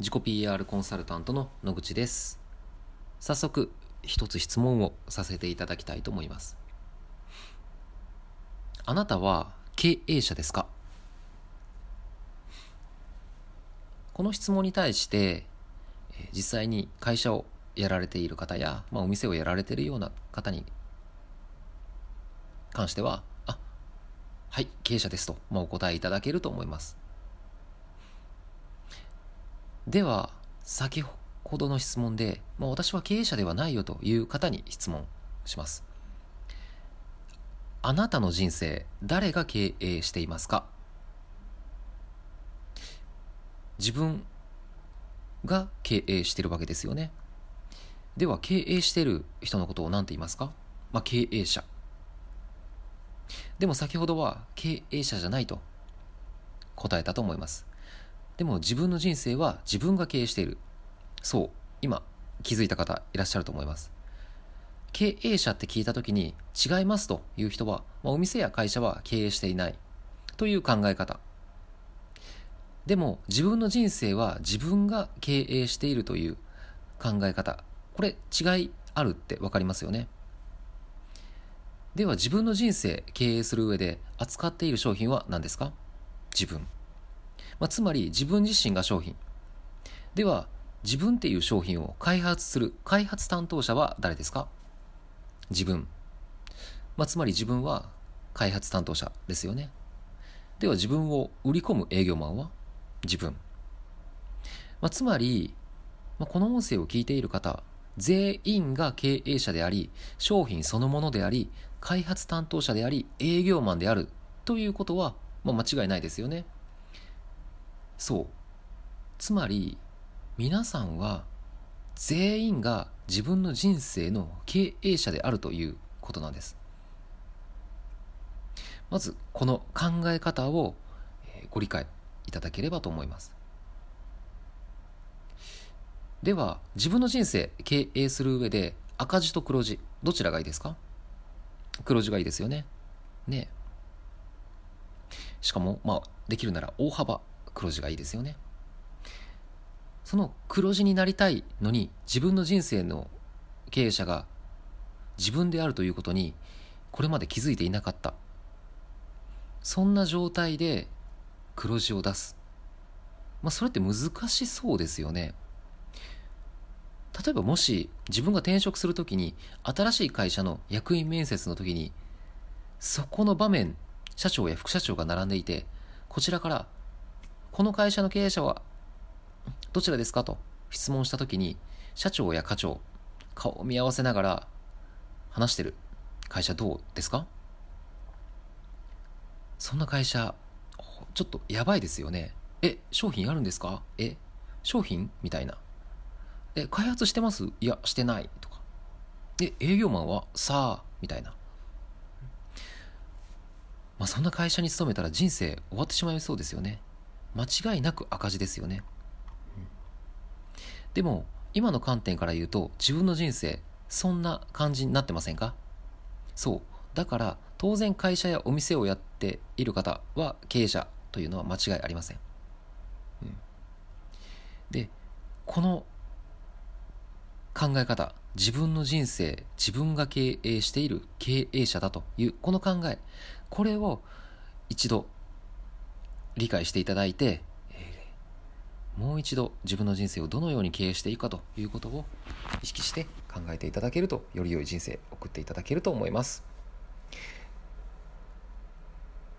自己 PR コンサルタントの野口です。早速一つ質問をさせていただきたいと思います。あなたは経営者ですか？この質問に対して実際に会社をやられている方や、まあ、お店をやられているような方に関してはあはい経営者ですと、まあ、お答えいただけると思います。では先ほどの質問で、まあ、私は経営者ではないよという方に質問します。あなたの人生誰が経営していますか？自分が経営しているわけですよね。では経営している人のことを何て言いますか、まあ、経営者。でも先ほどは経営者じゃないと答えたと思います。でも自分の人生は自分が経営している。そう、今気づいた方いらっしゃると思います。経営者って聞いた時に違いますという人は、まあ、お店や会社は経営していないという考え方。でも自分の人生は自分が経営しているという考え方。これ違いあるって分かりますよね。では自分の人生経営する上で扱っている商品は何ですか？自分。まあ、つまり自分自身が商品。では自分っていう商品を開発する開発担当者は誰ですか？自分、まあ、つまり自分は開発担当者ですよね。では自分を売り込む営業マンは？自分、まあ、つまり、まあ、この音声を聞いている方全員が経営者であり商品そのものであり開発担当者であり営業マンであるということは、まあ、間違いないですよね。そう。つまり皆さんは全員が自分の人生の経営者であるということなんです。まずこの考え方をご理解いただければと思います。では自分の人生経営する上で赤字と黒字どちらがいいですか？黒字がいいですよね。ね。しかもまあできるなら大幅。黒字がいいですよね。その黒字になりたいのに自分の人生の経営者が自分であるということにこれまで気づいていなかった。そんな状態で黒字を出す。まあそれって難しそうですよね。例えばもし自分が転職するときに新しい会社の役員面接の時にそこの場面社長や副社長が並んでいてこちらからこの会社の経営者はどちらですか？と質問した時に社長や課長顔を見合わせながら話してる。会社どうですか？そんな会社ちょっとやばいですよね。え商品あるんですか？え商品？みたいな。え開発してます？いやしてない。とか。え営業マンはさあ？みたいな。まあそんな会社に勤めたら人生終わってしまいそうですよね。間違いなく赤字ですよね、でも今の観点から言うと自分の人生そんな感じになってませんか？そう。だから当然会社やお店をやっている方は経営者というのは間違いありません、うん、でこの考え方自分の人生自分が経営している経営者だというこの考えこれを一度理解していただいて、えー、もう一度自分の人生をどのように経営していくかということを意識して考えていただけるとより良い人生を送っていただけると思います。